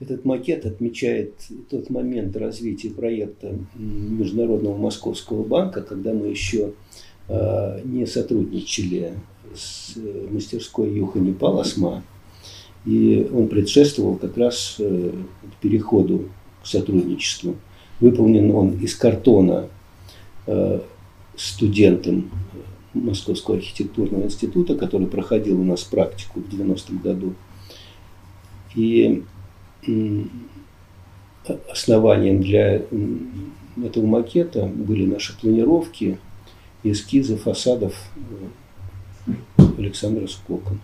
Этот макет отмечает тот момент развития проекта Международного Московского банка, когда мы еще э, не сотрудничали с мастерской Юхани Паласма, и он предшествовал как раз э, переходу к сотрудничеству. Выполнен он из картона э, студентом Московского архитектурного института, который проходил у нас практику в 90-м году. И основанием для этого макета были наши планировки эскизы фасадов э, Александра Скокона.